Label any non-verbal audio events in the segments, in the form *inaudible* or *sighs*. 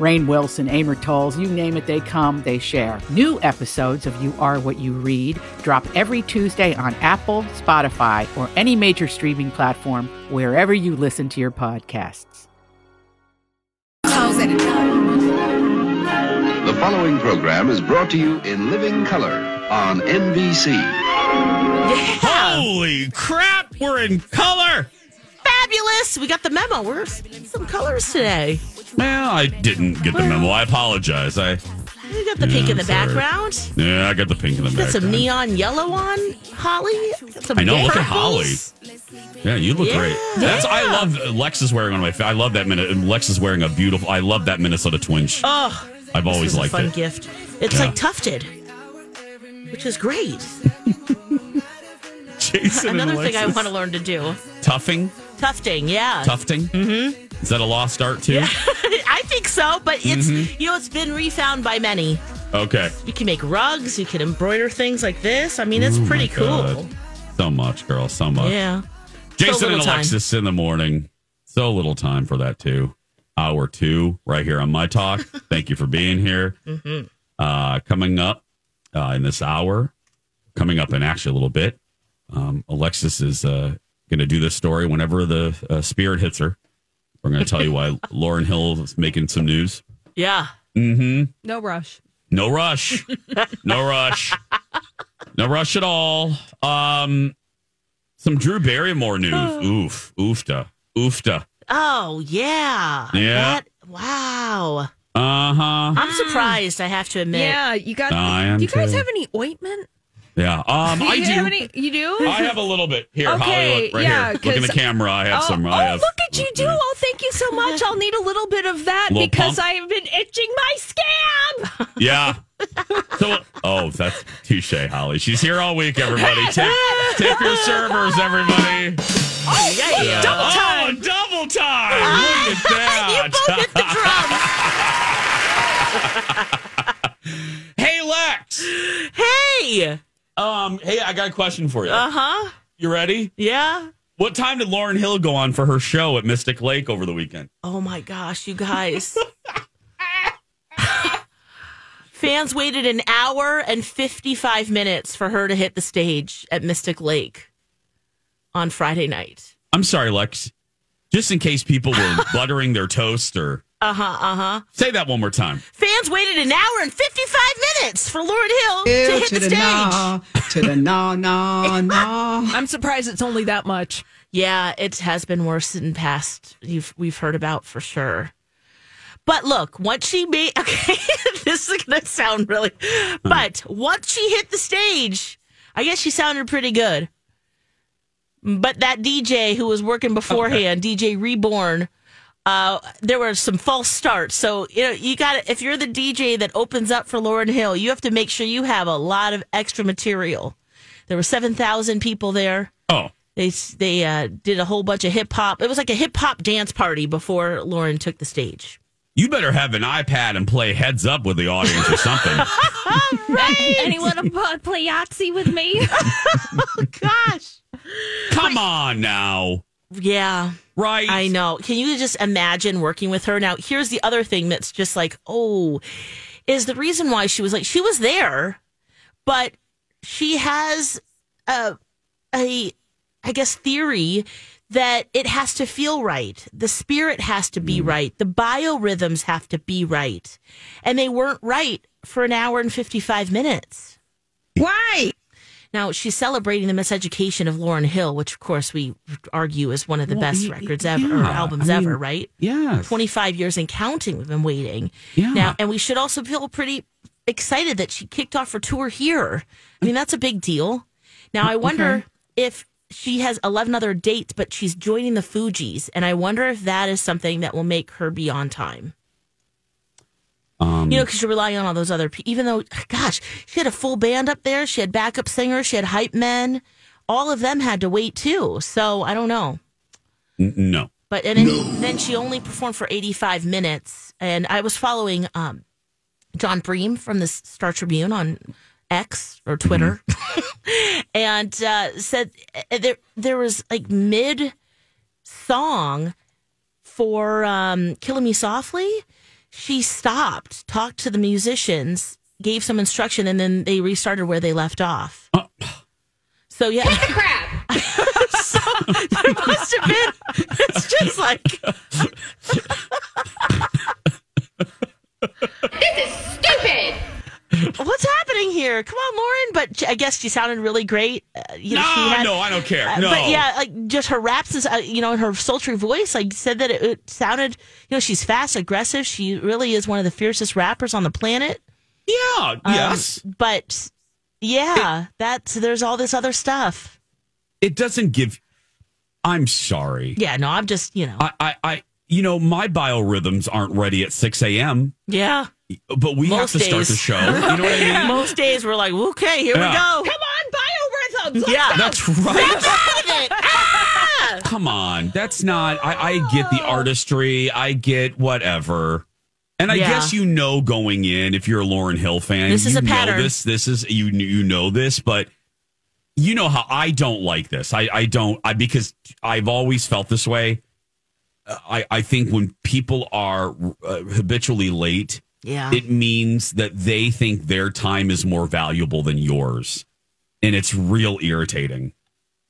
Rainn Wilson, Amor Towles, you name it, they come, they share. New episodes of You Are What You Read drop every Tuesday on Apple, Spotify, or any major streaming platform wherever you listen to your podcasts. The following program is brought to you in living color on NBC. Holy crap, we're in color. Fabulous! We got the memo. We're some colors today. Well, I didn't get the memo. I apologize. I We got the pink Yeah, in the sorry. background. yeah, I got the pink in the Got back. some neon yellow on, Holly. Got some I know. Look at purples. Yeah, you look Yeah. great. That's I love Lex is wearing one of my. fa- I love that minute. Lex is wearing a beautiful. I love that Minnesota twinge. Oh, I've this always is a liked fun it. gift. It's Yeah. like tufted, which is great. *laughs* Jason Another and thing I Alexis. want to learn to do. Tuffing, Tufting, yeah. tufting. Mm-hmm. Is that a lost art too? *laughs* I think so, but it's Mm-hmm. you know it's been refound by many. Okay. You can make rugs, you can embroider things like this. I mean, it's Oh, pretty cool. God. So much, girl. So much. Yeah. Jason So and little time. Alexis in the morning. So little time for that too. Hour two, right here on my talk. *laughs* Thank you for being here. Mm-hmm. Uh, coming up uh, in this hour, coming up in actually a little bit. Um, Alexis is uh, going to do this story whenever the uh, spirit hits her. We're going to tell you why Lauryn Hill is making some news. Yeah. Mm-hmm. No rush. No rush. no rush. No rush at all. Um, some Drew Barrymore news. *gasps* Oof. Oofta. Oofta. Oh yeah. Yeah. That, wow. Uh huh. I'm surprised. I have to admit. Yeah, you got. I am do you guys too. have any ointment? Yeah. Um, I do. Any, you do? I have a little bit here. Okay, Holly, right yeah, here. Look in the camera. I have oh, some. oh, have, look at you do! Oh, thank you so much. I'll need a little bit of that because pump? I've been itching my scab. *laughs* Yeah. So, oh, that's touche, Holly. She's here all week, everybody. *laughs* Tip, tip your servers, everybody. Oh, yeah, yeah. Double Oh, time. double time. Look at *laughs* that. you both hit the drums. Hey, Lex. Hey. Um, hey, I got a question for you. Uh huh. You ready? Yeah. What time did Lauryn Hill go on for her show at Mystic Lake over the weekend? Oh my gosh, you guys. *laughs* Fans waited an hour and 55 minutes for her to hit the stage at Mystic Lake on Friday night. I'm sorry, Lex. Just in case people were *laughs* buttering their toast or Uh huh, uh huh. say that one more time. Fans waited an hour and 55 minutes for Lauryn Hill to hit to the the stage. na, to the na na na. *laughs* I'm surprised it's only that much. Yeah, it has been worse in past you've we've heard about for sure. But look, once she made *laughs* okay, this is gonna sound really but once she hit the stage, I guess she sounded pretty good. But that DJ who was working beforehand, DJ Reborn, uh, there were some false starts. So you know, you got if you're the DJ that opens up for Lauryn Hill, you have to make sure you have a lot of extra material. There were seven thousand people there. Oh, They they uh, did a whole bunch of hip hop. It was like a hip hop dance party before Lauryn took the stage. you better have an iPad and play heads up with the audience or something. *laughs* Anyone to play Yahtzee with me? *laughs* Oh, gosh, Come on now. Yeah, Right? I know. Can you just imagine working with her? Now, here's the other thing that's just like, oh, is the reason why she was like she was there, but she has a a I guess theory that it has to feel right. The spirit has to be hmm. right. The biorhythms have to be right. And they weren't right for an hour and 55 minutes. Why? Now she's celebrating the miseducation of Lauryn Hill, which of course we argue is one of the Well, best records ever or albums I mean, ever, right? Yes. 25 years and counting we've been waiting. Yeah. Now, and we should also feel pretty excited that she kicked off her tour here. I mean, that's a big deal. Now, I wonder Okay. if she has 11 other dates, but she's joining the Fugees. And I wonder if that is something that will make her be on time. Um, You know, because you're relying on all those other people. Even though, gosh, she had a full band up there. She had backup singers. She had hype men. All of them had to wait too. So I don't know. n- no. But and then, then she only performed for 85 minutes. And I was following um, Jon Bream from the Star Tribune on X or Twitter, *laughs* and uh, said uh, there there was like mid song for um, "Killing Me Softly." She stopped, talked to the musicians, gave some instruction, and then they restarted where they left off. *gasps* So yeah, take the Crap. *laughs* so there must have been. It's just like *laughs* This is stupid. *laughs* what's happening here? Come on, Lauryn. But I guess she sounded really great. Uh, you know, she No, had- no, I don't care. Uh, No. But yeah, like just her raps is, uh, you know, her sultry voice. Like said that it, it sounded, you know, she's fast, aggressive. She really is one of the fiercest rappers on the planet. Yeah. Um, yes. But yeah, that's there's all this other stuff. It doesn't give. I'm sorry. Yeah, no, I'm just, you know, I, I, I, you know, my biorhythms aren't ready at 6 a.m., yeah. But we Most have to start days. the show. You know what I *laughs* mean? Most days we're like, okay, here Yeah. we go. Come on, biorhythms. Let's Yeah. go. That's right. Have it. *laughs* Ah! Come on. That's not, I, I get the artistry. I get whatever. And I Yeah. guess you know going in, if you're a Lauryn Hill fan, This is you a pattern. know this. This is, you, you know this, but you know how I don't like this. I, I don't, I, because I've always felt this way. I, I think when people are uh, habitually late, Yeah. it means that they think their time is more valuable than yours. And it's real irritating.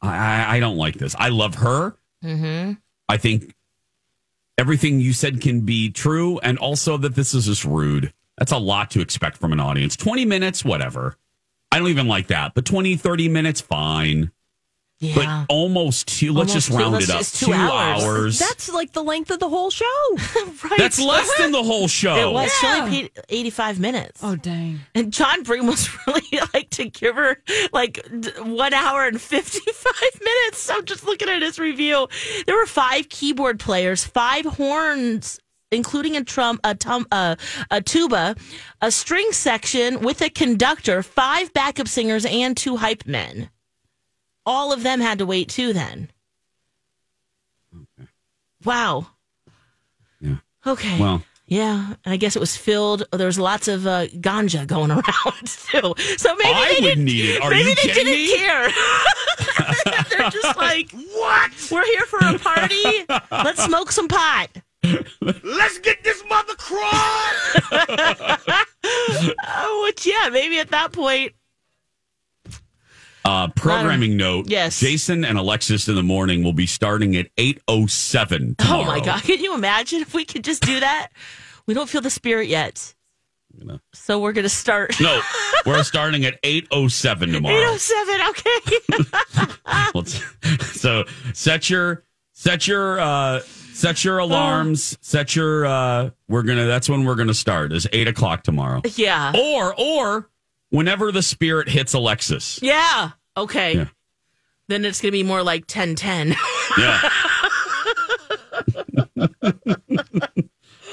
I, I, don't like this. I love her. mm-hmm. I think everything you said can be true. And also that this is just rude. That's a lot to expect from an audience. 20 minutes, whatever. I don't even like that. But 20, 30 minutes, fine. Yeah. But almost two, let's Almost just two- round let's it up. just two hours. That's like the length of the whole show. *laughs* right. That's less than the whole *laughs* show. It was. She Yeah. only paid 85 minutes. Oh dang. And Jon Bream was *laughs* really like to give her like one hour and 55 minutes. So I'm just looking at his review. There were five keyboard players, five horns, including a trum, a, tum, uh, a tuba, a string section with a conductor, five backup singers, and two hype men. All of them had to wait too then. Wow. Yeah. Okay. Well, Yeah, and I guess it was filled. There was lots of uh, ganja going *laughs* around too. So maybe I they didn't. need it. Are maybe you they kidding didn't me? care. *laughs* They're just like, what? We're here for a party. Let's smoke some pot. Let's get this mother crawl. *laughs* Oh, which yeah, maybe at that point. Uh, programming note. Yes. Jason and Alexis in the morning will be starting at 8.07. Oh my god, *laughs* can you imagine if we could just do that? We don't feel the spirit yet, so we're gonna start. No, *laughs* we're starting at 8.07 tomorrow. Eight oh seven. Okay. *laughs* So set your, set your, uh, set your alarms, set your, uh, we're going to, that's when we're going to start is 8 o'clock tomorrow. yeah. Or, or whenever the spirit hits Alexis. Yeah. Okay. Yeah. Then it's gonna be more like ten ten. Yeah. *laughs*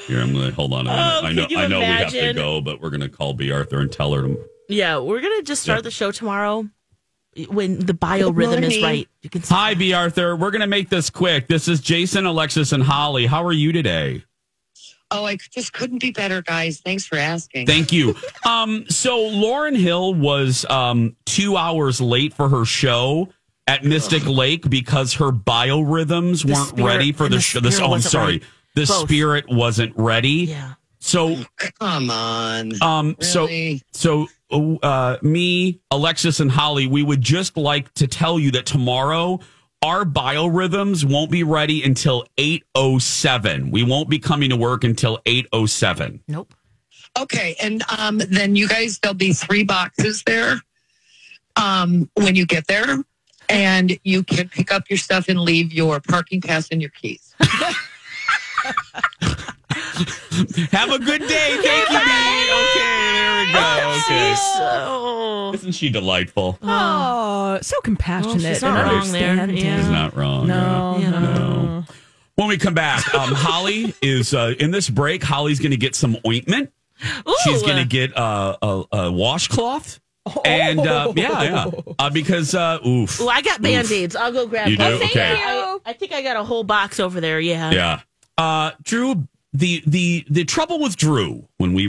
Here, I'm going to hold on a minute. Oh, I know, can you I know we have to go, but we're going to call Bea Arthur and tell her to Yeah, we're gonna just start Yeah. the show tomorrow when the biorhythm is right. You can. Hi, Bea Arthur. We're going to make this quick. This is Jason, Alexis, and Holly. How are you today? Oh, I just couldn't be better, guys. Thanks for asking. Thank you. *laughs* Um, so Lauryn Hill was um, two hours late for her show at Mystic Lake because her biorhythms The weren't ready for the, the show. This, spirit oh, I'm wasn't sorry. right. The Both. spirit wasn't ready. Yeah. So, Come on. um, Really? so, so, uh, me, Alexis, and Holly, we would just like to tell you that tomorrow our biorhythms won't be ready until 807. We won't be coming to work until 807. Nope. Okay, and um, then you guys, there'll be three boxes there. um, when you get there, and you can pick up your stuff and leave your parking pass and your keys. *laughs* Have a good day. Thank you, Dee. Okay, there we go. Okay. So, Isn't she delightful? Oh, so compassionate. she's not and wrong there. understanding. Yeah. She's not wrong. No, Yeah. no. No. When we come back, um, *laughs* Holly is uh, in this break. Holly's going to get some ointment. She's going to get uh, a, a washcloth. And uh, yeah, yeah, uh, because uh, oof, Ooh, I got band aids. I'll go grab You do? one. Okay. I, I think I got a whole box over there. Yeah. yeah. Uh, Drew, the the the trouble with Drew when we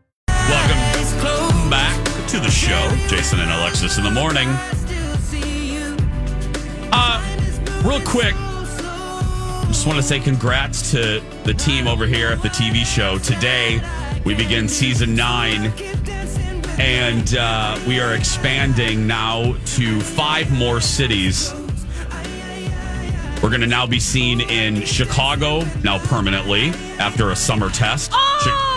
Back to the show, Jason and Alexis in the morning. Uh, real quick, just want to say congrats to the team over here at the TV show. Today, we begin season nine, and uh, we are expanding now to five more cities. We're going to now be seen in Chicago, now permanently, after a summer test. Chi-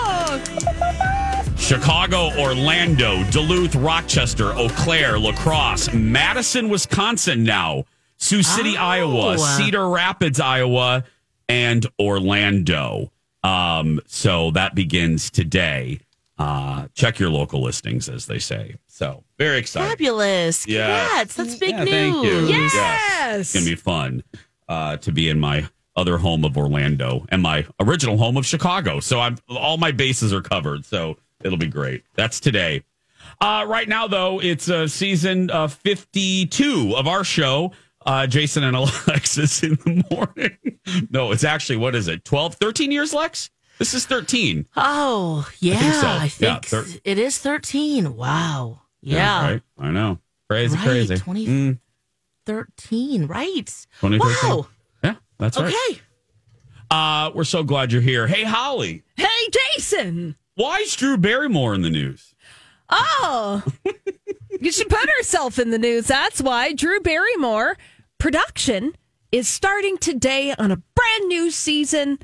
Chicago, Orlando, Duluth, Rochester, Eau Claire, La Crosse, Madison, Wisconsin now, Sioux City, Iowa, Cedar Rapids, Iowa, and Orlando. Um, so that begins today. Uh, check your local listings, as they say. So very exciting. Fabulous. Yeah. That's big Yeah, news. thank you. Yes. It's gonna be fun uh, to be in my other home of Orlando and my original home of Chicago. So I'm all my bases are covered. So it'll be great. That's today. Uh, right now, though, it's uh, season uh, 52 of our show. Uh, Jason and *laughs* Alexis in the morning. *laughs* no, it's actually, what is it? 12, 13 years, Lex? This is 13. Oh, yeah. think so. I Yeah, think thir- it is 13. Wow. Yeah. Right? I know. Crazy, Right, crazy. 2013, Mm, Right. 2013. Wow. Yeah, that's right. Okay. Uh, we're so glad you're here. Hey, Holly. Hey, Jason. Why is Drew Barrymore in the news? Oh, you should put herself in the news. That's why Drew Barrymore production is starting today on a brand new season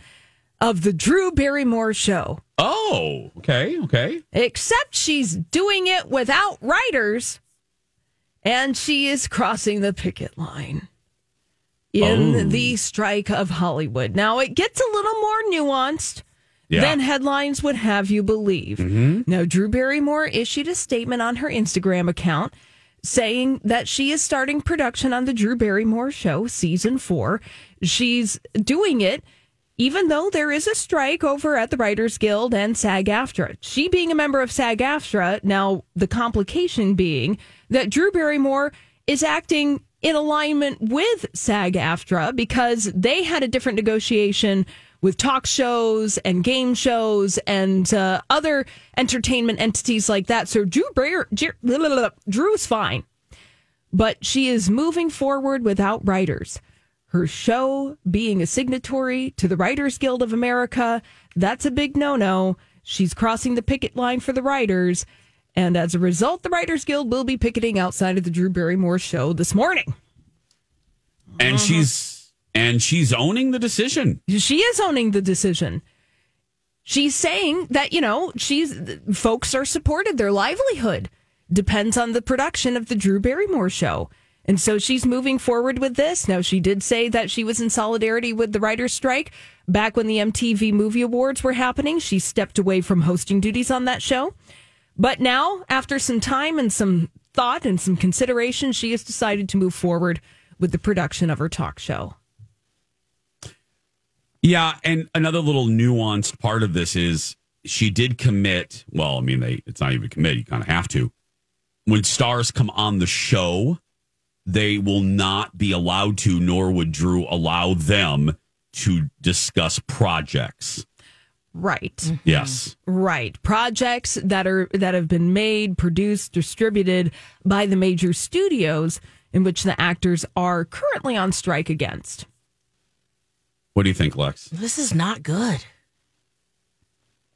of the Drew Barrymore Show. Oh, okay, okay. Except she's doing it without writers, and she is crossing the picket line in Oh. the strike of Hollywood. Now it gets a little more nuanced Yeah. than headlines would have you believe. Mm-hmm. Now, Drew Barrymore issued a statement on her Instagram account saying that she is starting production on the Drew Barrymore Show season four. She's doing it even though there is a strike over at the Writers Guild and SAG AFTRA. She being a member of SAG AFTRA, now the complication being that Drew Barrymore is acting in alignment with SAG AFTRA because they had a different negotiation with talk shows and game shows and uh, other entertainment entities like that. So Drew Bar- Jer- blah, blah, blah, Drew's fine, but she is moving forward without writers. Her show being a signatory to the Writers Guild of America, that's a big no no. She's crossing the picket line for the writers. And as a result, the Writers Guild will be picketing outside of the Drew Barrymore show this morning. And she's and she's owning the decision. She is owning the decision. She's saying that, you know, she's folks are supported, their livelihood depends on the production of the Drew Barrymore show. And so she's moving forward with this. Now, she did say that she was in solidarity with the writer's strike back when the MTV Movie Awards were happening. She stepped away from hosting duties on that show. But now, after some time and some thought and some consideration, she has decided to move forward with the production of her talk show. Yeah, and another little nuanced part of this is she did commit. Well, I mean, they it's not even commit. You kind of have to. When stars come on the show, they will not be allowed to, nor would Drew allow them to discuss projects. Right. Mm-hmm. Yes. Right. Projects that are that have been made, produced, distributed by the major studios in which the actors are currently on strike against. What do you think, Lex? This is not good.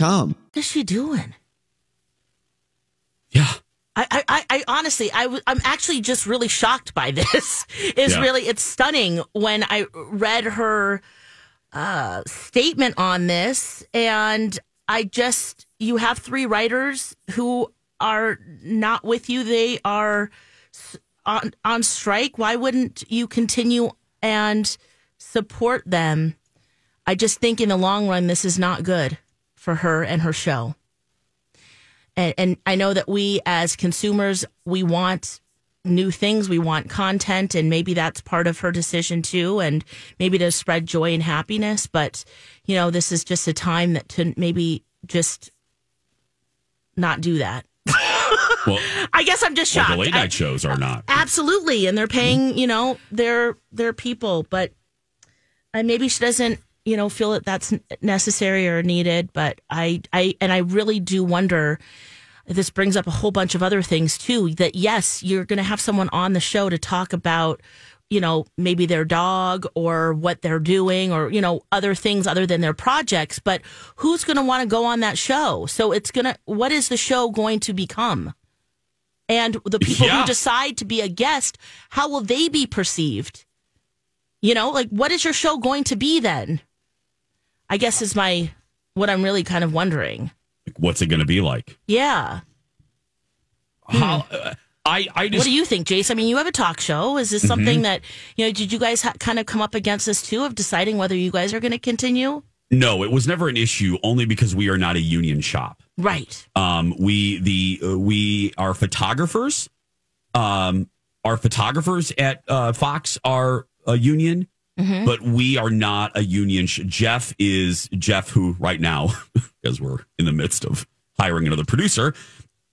What is she doing? Yeah. I, I, I, I honestly, I w- I'm actually just really shocked by this. *laughs* Is Yeah. really, it's stunning when I read her uh, statement on this, and I just, you have three writers who are not with you. They are on on strike. Why wouldn't you continue and support them? I just think in the long run, this is not good for her and her show. And, and I know that we as consumers, we want new things, we want content, and maybe that's part of her decision too, and maybe to spread joy and happiness. But, you know, this is just a time that to maybe just not do that. *laughs* Well, I guess I'm just shocked. well, the late I- night shows are not. Absolutely, and they're paying, you know, their their people, but and maybe she doesn't, you know, feel that that's necessary or needed. But I, I, and I really do wonder. This brings up a whole bunch of other things too. That yes, you're going to have someone on the show to talk about, you know, maybe their dog or what they're doing or you know other things other than their projects. But who's going to want to go on that show? So it's gonna. What is the show going to become? And the people Yeah. who decide to be a guest, how will they be perceived? You know, like what is your show going to be then? I guess is my what I'm really kind of wondering. What's it going to be like? Yeah. How? uh, I I just what do you think, Jace? I mean, you have a talk show. Is this something Mhm. that you know? Did you guys ha- kind of come up against this too of deciding whether you guys are going to continue? no. It was never an issue, only because we are not a union shop. Right. Um, we the uh, we are photographers. Um, our photographers at uh, Fox are a union, Mhm. but we are not a union. Sh- Jeff is Jeff, who right now, *laughs* because we're in the midst of hiring another producer,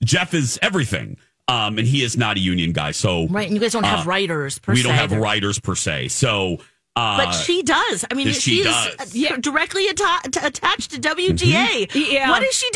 Jeff is everything. Um, and he is not a union guy. So Right. And you guys don't have uh, writers per se. we don't have They're- writers per se. So, uh, But she does. I mean, Yes, she she's does. uh, directly atta- t- attached to WGA. Yeah. What is she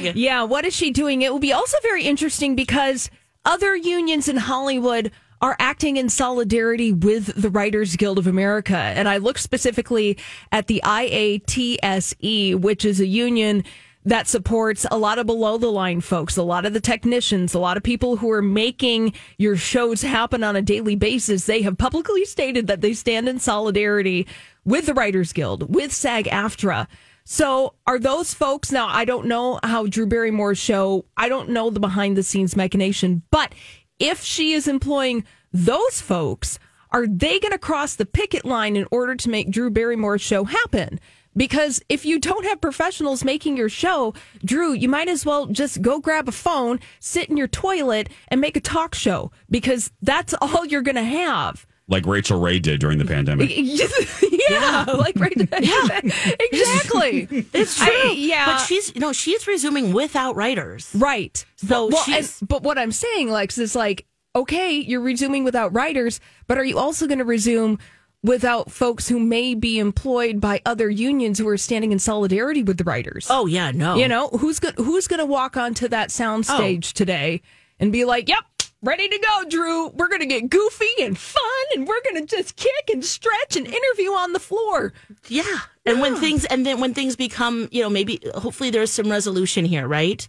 doing? Yeah, what is she doing? It will be also very interesting because other unions in Hollywood are acting in solidarity with the Writers Guild of America. And I look specifically at the IATSE, which is a union that supports a lot of below the line folks, a lot of the technicians, a lot of people who are making your shows happen on a daily basis. They have publicly stated that they stand in solidarity with the Writers Guild, with SAG AFTRA. So are those folks now? I don't know how Drew Barrymore's show, I don't know the behind the scenes machination, but if she is employing those folks, are they going to cross the picket line in order to make Drew Barrymore's show happen? Because if you don't have professionals making your show, Drew, you might as well just go grab a phone, sit in your toilet, and make a talk show because that's *laughs* all you're going to have. Like Rachael Ray did during the pandemic. *laughs* yeah, like right Yeah, *laughs* exactly. It's true. I- yeah. But she's no, she's resuming without writers. Right. So well, she's and- but what I'm saying, Lex, is like, okay, you're resuming without writers, but are you also going to resume without folks who may be employed by other unions who are standing in solidarity with the writers? Oh yeah, no. You know who's going who's going to walk onto that sound Oh. stage today and be like, "Yep, ready to go, Drew. We're going to get goofy and fun, and we're going to just kick and stretch and interview on the floor." Yeah. And when things and then when things become, you know, maybe hopefully there's some resolution here, right?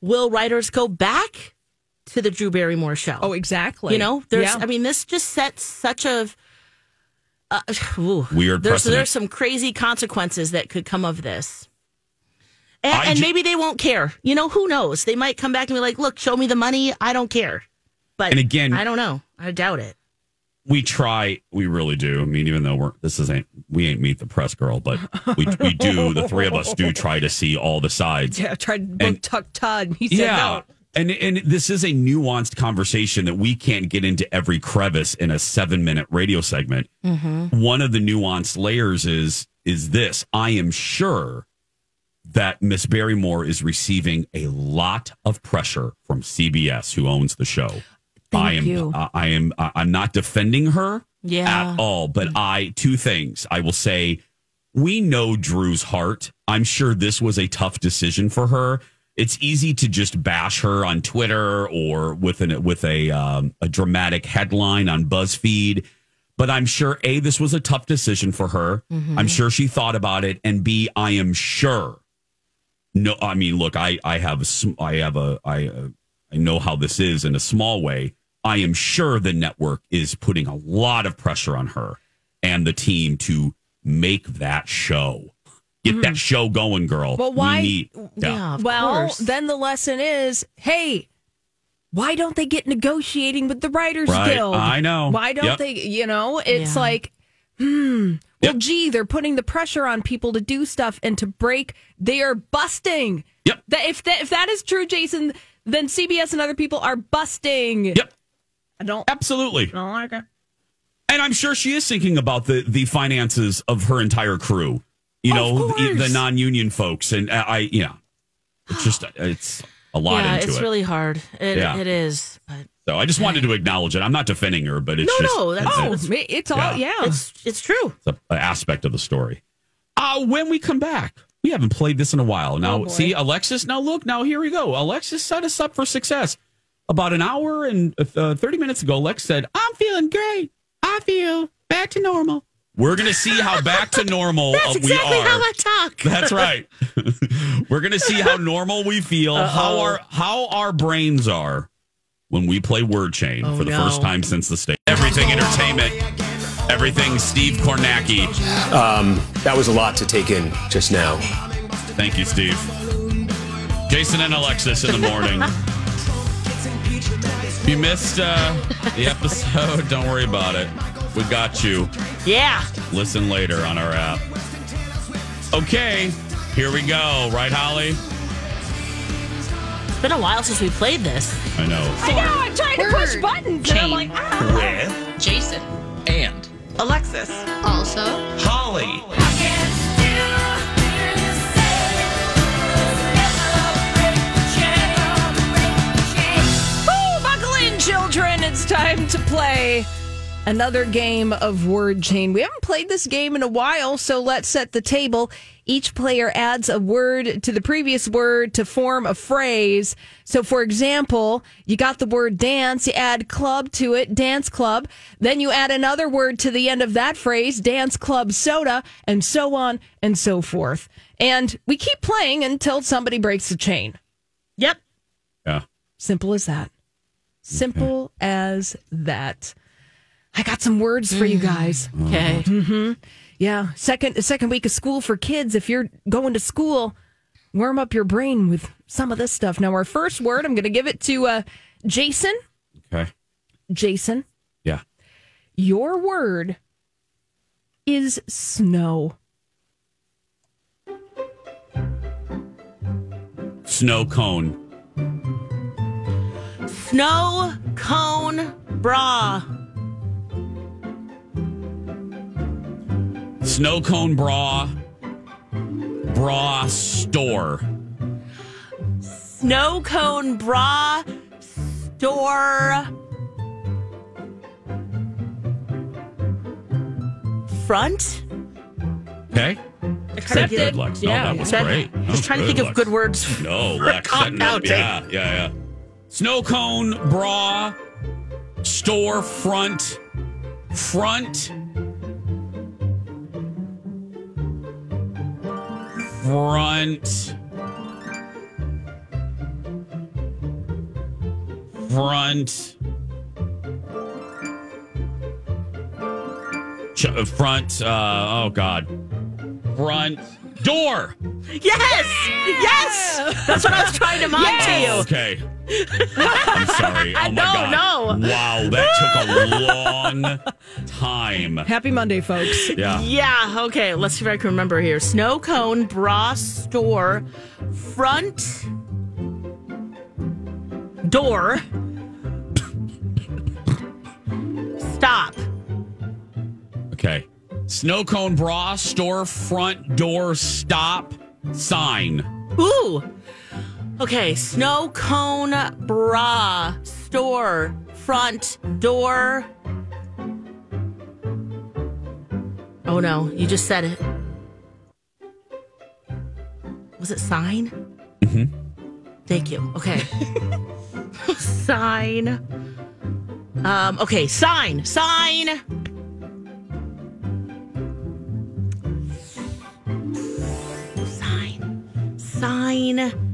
Will writers go back to the Drew Barrymore show? Oh, exactly. You know, there's Yeah. I mean, this just sets such a uh, *sighs* ooh. Weird There's precedent. there's some crazy consequences that could come of this. And, and ju- maybe they won't care. You know, who knows? They might come back and be like, "Look, show me the money. I don't care." But And again- I don't know. I doubt it. we try, we really do. I mean, even though we're this isn't we ain't meet the press girl, but we we do. The three of us do *laughs* try to see all the sides. Yeah, I tried to book Chuck Todd. He said yeah. no. And and this is a nuanced conversation that we can't get into every crevice in a seven minute radio segment. Mm-hmm. One of the nuanced layers is is this. I am sure that Miss Barrymore is receiving a lot of pressure from CBS, who owns the show. I am you. I I am I'm not defending her Yeah. at all, but I two things. I will say we know Drew's heart. I'm sure this was a tough decision for her. It's easy to just bash her on Twitter or with an with a um, a dramatic headline on BuzzFeed. But I'm sure a this was a tough decision for her. I'm sure she thought about it, and b I am sure. No, I mean, look, I I have a I have a I uh, I know how this is in a small way. I am sure the network is putting a lot of pressure on her and the team to make that show. Get that show going, girl. Mm-hmm. Well, why- We need, Yeah, of well, course. then the lesson is, hey, why don't they get negotiating with the Writers Right. Guild? I know. Why don't Yep. they? You know, it's Yeah. like, hmm. Well, Yep. gee, they're putting the pressure on people to do stuff and to break. They are busting. Yep. That if that if that is true, Jason, then CBS and other people are busting. Yep. I don't. Absolutely. I don't like it. And I'm sure she is thinking about the the finances of her entire crew. You know, the, the non-union folks, and I, I yeah, it's just it's a lot yeah, into it's it. really hard. It, Yeah. it is. But so I just wanted to acknowledge it. I'm not defending her, but it's No, just no, that's- Oh, it's, it's, all yeah. yeah. it's it's true. it's a, a aspect of the story. Uh, when we come back, we haven't played this in a while. Now, Oh, see, Alexis, now look, now here we go. Alexis set us up for success. About an hour and uh, 30 minutes ago, Lex said, I'm feeling great. I feel back to normal. We're going to see how back to normal *laughs* uh, That's we exactly are. how I talk. *laughs* That's right. *laughs* We're going to see how normal we feel, how our how our brains are when we play word chain Oh, for the no. first time since the state. Everything entertainment, everything Steve Kornacki. Um, that was a lot to take in just now. Thank you, Steve. Jason and Alexis in the morning. If you missed uh, the episode, *laughs* don't worry about it. We got you. Yeah. Listen later on our app. Okay, here we go. Right, Holly? It's been a while since we played this. I know. I know. I'm trying to push buttons, and I'm like, ah. With Jason. and Alexis. Also. Holly. It's time to play another game of word chain. We haven't played this game in a while, so let's set the table. Each player adds a word to the previous word to form a phrase. So, for example, you got the word dance, you add club to it, dance club. Then you add another word to the end of that phrase, dance club soda, and so on and so forth. And we keep playing until somebody breaks the chain. Yep. Yeah. Simple as that. Simple as that. I got some words for you guys. Okay. Mm-hmm. Yeah. Second second week of school for kids. If you're going to school, warm up your brain with some of this stuff. Now, our first word, I'm going to give it to uh, Jason. Okay. Jason, Yeah. your word is snow. Snow cone. Snow cone bra. Snow cone bra. Bra store. Snow cone bra store. Front. Okay. Accepted. Good, Lex. No, Yeah, that was accepted. great. That Just trying to think of Lex. good words. No, for Lex. setting up- compounding. Yeah, yeah, yeah. Snow cone bra. Store front. Front. Front. Front. Ch- uh, front. Uh, oh God. Front door. Yes. Yes. That's what I was trying to mime to you. Okay. I'm sorry. *laughs* Oh my No, god. no. Wow, that took a long time. Happy Monday, folks. Yeah. Yeah, okay. Let's see if I can remember here. Snow cone bra store front door. Stop. Okay. Snow cone bra store front door stop sign. Ooh. Okay, snow cone bra store front door. Oh no, you just said it. Was it sign? Mm-hmm. Thank you. Okay. *laughs* sign. Um, okay, sign. Sign. Sign. Sign.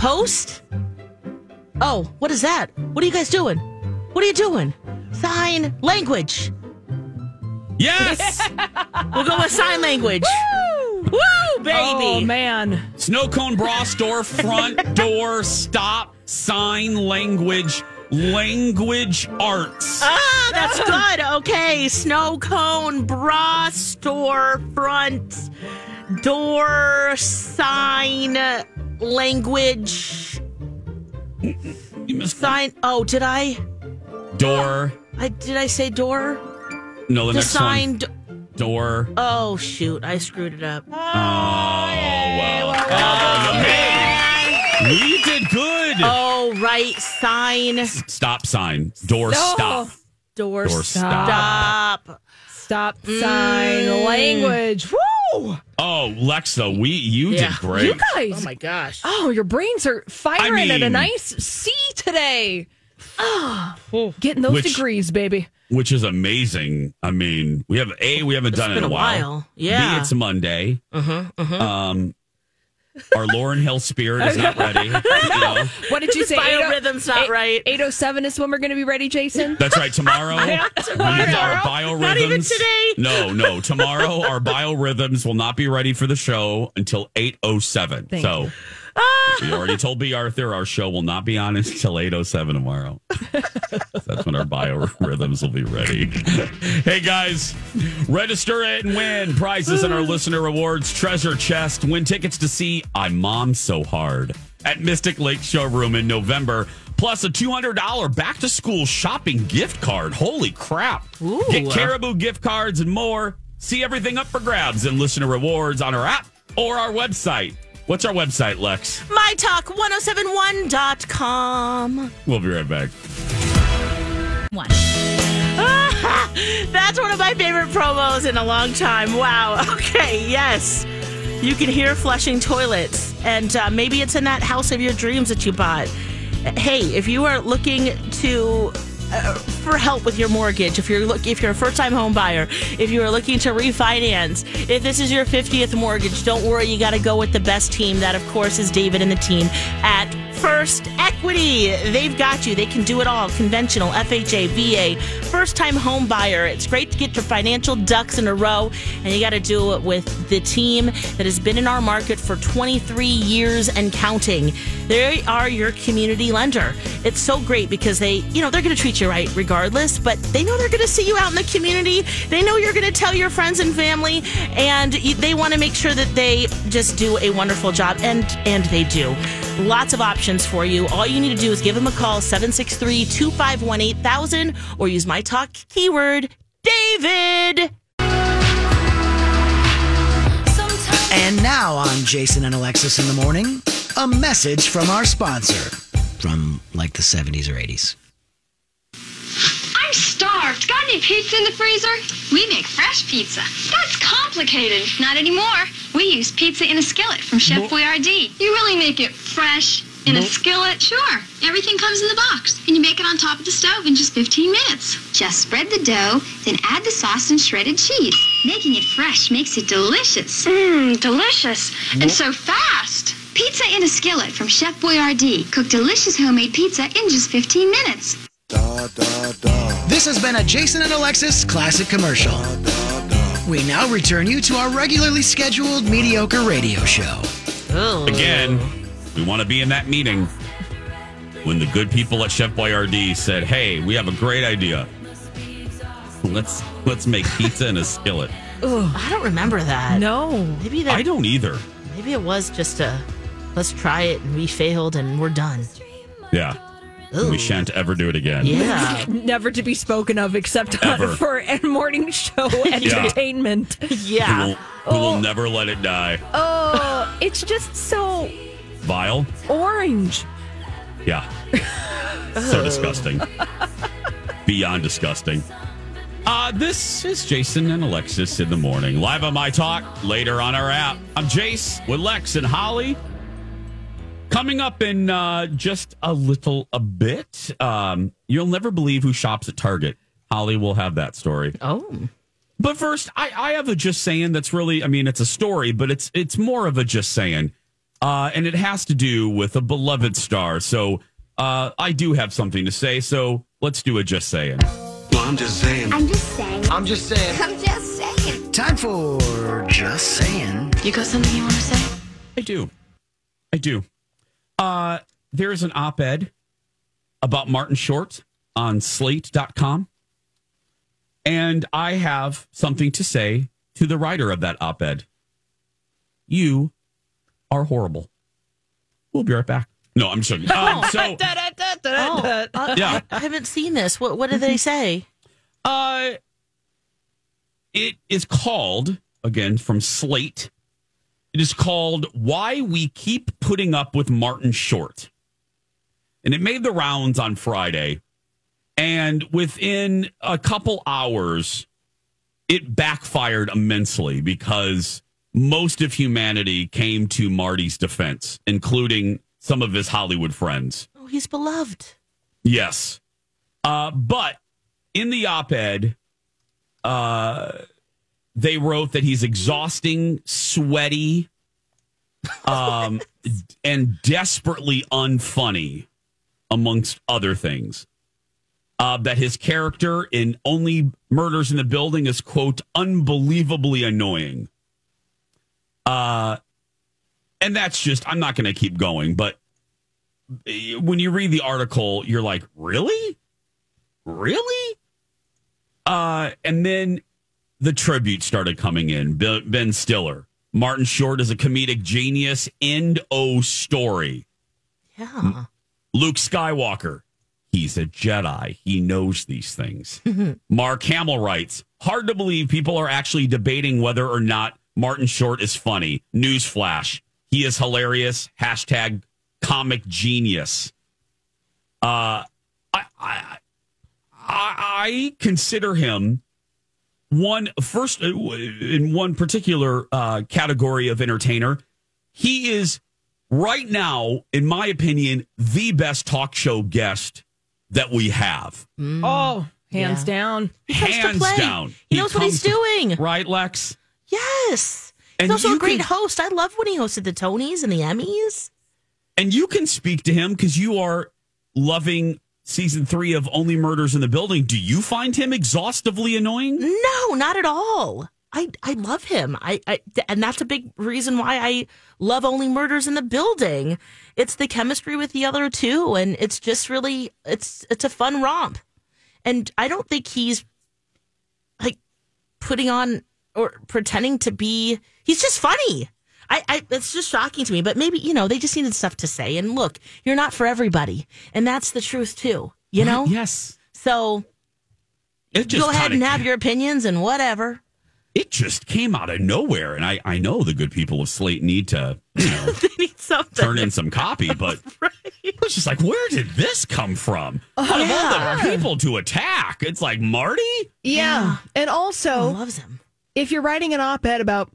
Post? Oh, what is that? What are you guys doing? What are you doing? Sign language. Yes. *laughs* We'll go with sign language. Woo, Woo, baby. Oh, man. Snow cone bra store front *laughs* door stop sign language language arts. Ah, that's good. Okay, snow cone bra store front door sign language sign. Oh, did I? Door. I did I say door? No, the, the next sign. one. d- Door. oh shoot! I screwed it up. Oh well. Oh, hey, we did good. Oh right, sign Stop sign. Door No. stop. door, Door stop. Stop sign Mm. language. Woo! Oh, Lexa, we you Yeah. did great. You guys. Oh my gosh. Oh, your brains are firing I at a nice C today. Oh, getting those Which- degrees, baby. which is amazing. I mean, we have a we haven't It's done it in a a while. while. Yeah. B, it's Monday. Uh-huh, uh-huh. Um, our Lauryn Hill spirit is not ready. you know. What did you say? Biorhythm's not oh- right. 807 is when we're going to be ready, Jason. That's right. Tomorrow, *laughs* Yeah, we our biorhythms. Not even today. No, no. Tomorrow, our biorhythms will not be ready for the show until eight oh seven. Thank So. you. We already told Bea Arthur our show will not be on until 8.07 tomorrow. *laughs* That's when our biorhythms will be ready. hey, guys, register it and win prizes in our *sighs* listener rewards treasure chest. Win tickets to see I Mom So Hard at Mystic Lake Showroom in November. Plus a $200 back to school shopping gift card. Holy crap. Ooh. Get Caribou gift cards and more. See everything up for grabs and listener rewards on our app or our website. What's our website, Lex? MyTalk1071.com. We'll be right back. One. *laughs* That's one of my favorite promos in a long time. Wow. *laughs* Okay, yes. You can hear flushing toilets, and uh, maybe it's in that house of your dreams that you bought. Hey, if you are looking to uh, for help with your mortgage, if you're look, if you're a first time home buyer, if you are looking to refinance, if this is your 50th mortgage, don't worry, you got to go with the best team. That, of course, is David and the team at First Equity. They've got you. They can do it all conventional, FHA, VA, first time home buyer. It's great to get your financial ducks in a row, and you got to do it with the team that has been in our market for 23 years and counting. They are your community lender. It's so great because they, you know, they're going to treat you right regardless, but they know they're going to see you out in the community. They know you're going to tell your friends and family, and they want to make sure that they just do a wonderful job, and and they do. Lots of options for you. All you need to do is give them a call 763 251 8000 or use my talk keyword David. And now on Jason and Alexis in the morning, a message from our sponsor from like the 70s or 80s. I'm starved. Got any pizza in the freezer? We make fresh pizza. That's complicated. Not anymore. We use pizza in a skillet from Chef Boyardee. You really make it fresh in a skillet? Sure. Everything comes in the box, and you make it on top of the stove in just 15 minutes. Just spread the dough, then add the sauce and shredded cheese. Making it fresh makes it delicious. Mmm, delicious. And so fast. Pizza in a skillet from Chef Boyardee. Cook delicious homemade pizza in just 15 minutes. This has been a Jason and Alexis classic commercial. We now return you to our regularly scheduled mediocre radio show. Oh. Again, We want to be in that meeting when the good people at Chef Boyardee said, "Hey, we have a great idea. Let's let's make pizza in a skillet." *laughs* I don't remember that. No. Maybe that. I don't either. Maybe it was just a let's try it and we failed and we're done. Yeah. We shan't ever do it again. Yeah. *laughs* Never to be spoken of except on, Ever. for a morning show *laughs* entertainment. *laughs* We will, we will never let it die. Oh, it's just so Vile. orange. Yeah. so disgusting. Beyond disgusting. Uh, this is Jason and Alexis in the morning. Live on My Talk, later on our app. I'm Jace with Lex and Holly. Coming up in uh, just a little a bit, um, you'll never believe who shops at Target. Holly will have that story. Oh. But first, I, I have a just saying that's really, I mean, it's a story, but it's it's more of a just saying. Uh, and it has to do with a beloved star. So uh, I do have something to say. So let's do a just saying. Well, I'm just saying. I'm just saying. I'm just saying. I'm just saying. Time for just saying. You got something you want to say? I do. I do. Uh, there's an op ed about Martin Short on slate.com. And I have something to say to the writer of that op ed. You are horrible. We'll be right back. No, I'm just joking. Um, so, *laughs* Oh, uh, Yeah. I haven't seen this. What what did they say? Uh, it is called again from Slate. It is called "Why We Keep Putting Up with Martin Short," and it made the rounds on Friday. And within a couple hours, it backfired immensely because most of humanity came to Marty's defense, including some of his Hollywood friends. Oh, he's beloved. Yes. Uh, but in the op ed, uh, they wrote that he's exhausting, sweaty, um, *laughs* and desperately unfunny, amongst other things. Uh, that his character in Only Murders in the Building is, quote, unbelievably annoying. Uh, and that's just, I'm not going to keep going, but when you read the article, you're like, really? Really? Uh, and then the tribute started coming in. Ben Stiller. Martin Short is a comedic genius. End O story. Yeah. Luke Skywalker. He's a Jedi. He knows these things. *laughs* Mark Hamill writes Hard to believe people are actually debating whether or not Martin Short is funny. Newsflash. He is hilarious. Hashtag comic genius. Uh, I, I, I, I consider him one first uh, in one particular uh, category of entertainer. He is right now, in my opinion, the best talk show guest that we have. Oh, hands down. Hands down. He knows what he's comes- doing. Right, Lex? Yes. And he's also a great can- host. I love when he hosted the Tonys and the Emmys. And you can speak to him because you are loving season three of Only Murders in the Building. Do you find him exhaustively annoying? No, not at all. I, I love him. I, I and that's a big reason why I love Only Murders in the Building. It's the chemistry with the other two, and it's just really it's it's a fun romp. And I don't think he's like putting on or pretending to be. He's just funny. I, I it's just shocking to me. But maybe you know they just needed stuff to say. And look, you're not for everybody, and that's the truth too. You know. Yes. So It just go ahead kinda- and have your opinions and whatever. It just came out of nowhere. And I, I know the good people of Slate need to, you know, *laughs* they need something. turn in some copy, *laughs* but it was just like, where did this come from? Oh, Out of yeah. all the people to attack, it's like Marty? Yeah. And also, oh, loves him. if you're writing an op ed about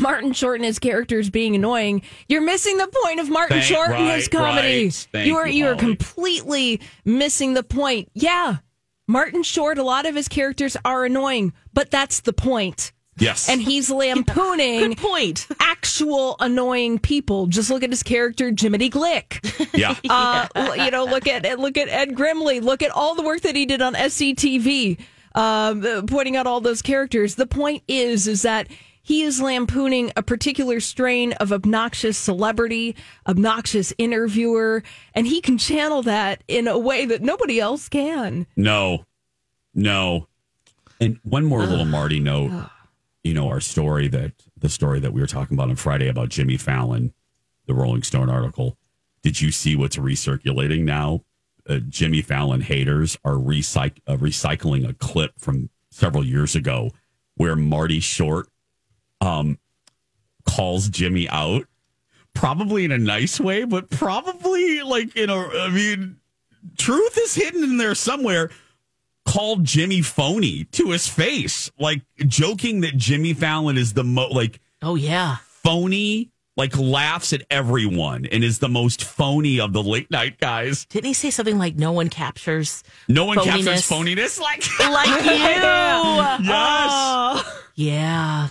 Martin Short and his characters being annoying, you're missing the point of Martin Thank- Short and his right, comedy. right. You are you, you are completely missing the point. Yeah. Martin Short, a lot of his characters are annoying, but that's the point. Yes. And he's lampooning *laughs* Good point. actual annoying people. Just look at his character, Jiminy Glick. *laughs* yeah. Uh, l- you know, look at look at Ed Grimley. Look at all the work that he did on SCTV, um, uh, pointing out all those characters. The point is, is that he is lampooning a particular strain of obnoxious celebrity, obnoxious interviewer, and he can channel that in a way that nobody else can. No, no. And one more little Marty note. You know, our story that the story that we were talking about on Friday about Jimmy Fallon, the Rolling Stone article. Did you see what's recirculating now? Uh, Jimmy Fallon haters are recyc- uh, recycling a clip from several years ago where Marty Short um, calls Jimmy out, probably in a nice way, but probably like in a, I mean, truth is hidden in there somewhere. Called Jimmy phony to his face, like joking that Jimmy Fallon is the mo like Oh yeah. phony, like laughs at everyone and is the most phony of the late night guys. Didn't he say something like no one captures No one captures Phoniness. phoniness *laughs* like like *laughs* you? Yes. Yeah.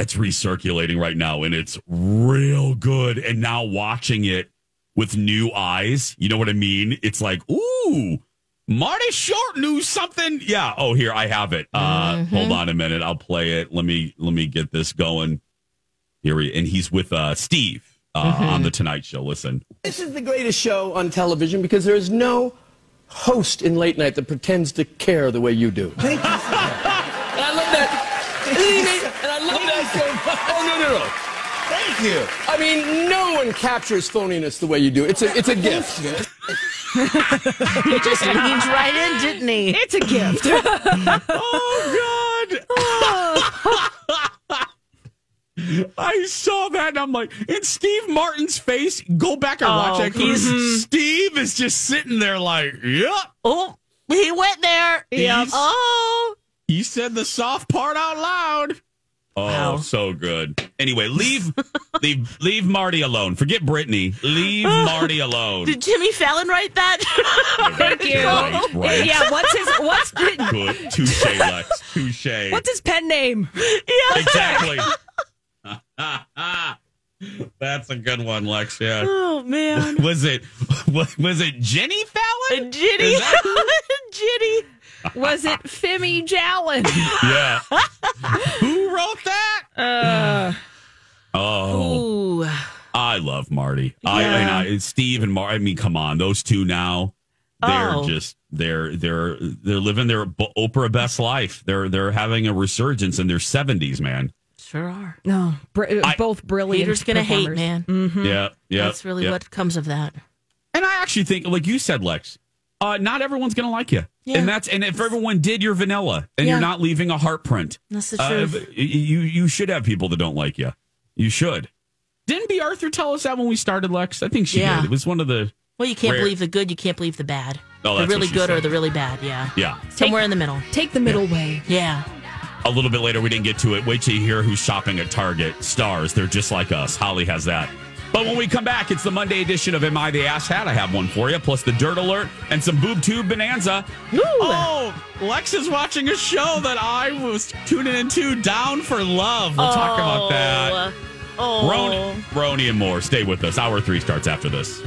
That's recirculating right now, and it's real good. And now watching it with new eyes, you know what I mean? It's like, ooh, Marty Short knew something. Yeah. Oh, here I have it. Uh, Hold on a minute. I'll play it. Let me let me get this going. Here he and he's with uh, Steve uh, on the Tonight Show. Listen. This is the greatest show on television because there is no host in late night that pretends to care the way you do. *laughs* Thank you. and I love that. And I love that so much. Oh, no, no, no. Thank you. I mean, no one captures phoniness the way you do. It's a, it's a gift. *laughs* He just leaned right in, didn't he? It's a gift. *laughs* oh God. *laughs* I saw that and I'm like, and Steve Martin's face, go back and watch Oh, that. 'cause he's- Steve is just sitting there like, yep. Oh, he went there. Yep. Oh. He said the soft part out loud. Oh, Wow. so good. Anyway, leave *laughs* leave leave Marty alone. Forget Britney. Leave *laughs* Marty alone. Did Jimmy Fallon write that? *laughs* Thank you. Right, right. Yeah, what's his what's Good. Touche, Lex. Touche. what's his pen name? yeah. Exactly. That's a good one, Lex. Yeah. Oh man. Was it was, it Jenny Fallon? Jenny. That- Ginny. Was it Femi Jallin? Yeah. Who wrote that? Uh, Oh, Ooh. I love Marty. I, Yeah. and I Steve and Marty. I mean, come on, those two now. They're Oh. just they're they're they're living their Oprah best life. They're they're having a resurgence in their seventies, man. Sure are. no, br- I- both brilliant. Haters gonna hate, performers. man. Mhm. Yeah, yeah. That's really yeah. what comes of that. And I actually think, like you said, Lex, uh, not everyone's going to like you. Yeah. And that's and if everyone did, you're vanilla, and Yeah. you're not leaving a heart print. That's the Uh, truth. you you should have people that don't like you. You should. Didn't Bea Arthur tell us that when we started, Lex? I think she Yeah. did. It was one of the Well, you can't Rare- believe the good, you can't believe the bad. Oh, the really what she good or the really bad, yeah. yeah. Somewhere in the middle. Take the middle way. Yeah. A little bit later, we didn't get to it. Wait till you hear who's shopping at Target. Stars, they're just like us. Holly has that. But when we come back, it's the Monday edition of Am I the Ass Hat? I have one for you, plus the Dirt Alert and some Boob Tube Bonanza. Oh, Lex is watching a show that I was tuning into, Down for Love. We'll talk about that. Oh. oh. Roni, Roni and more. Stay with us. Hour three starts after this.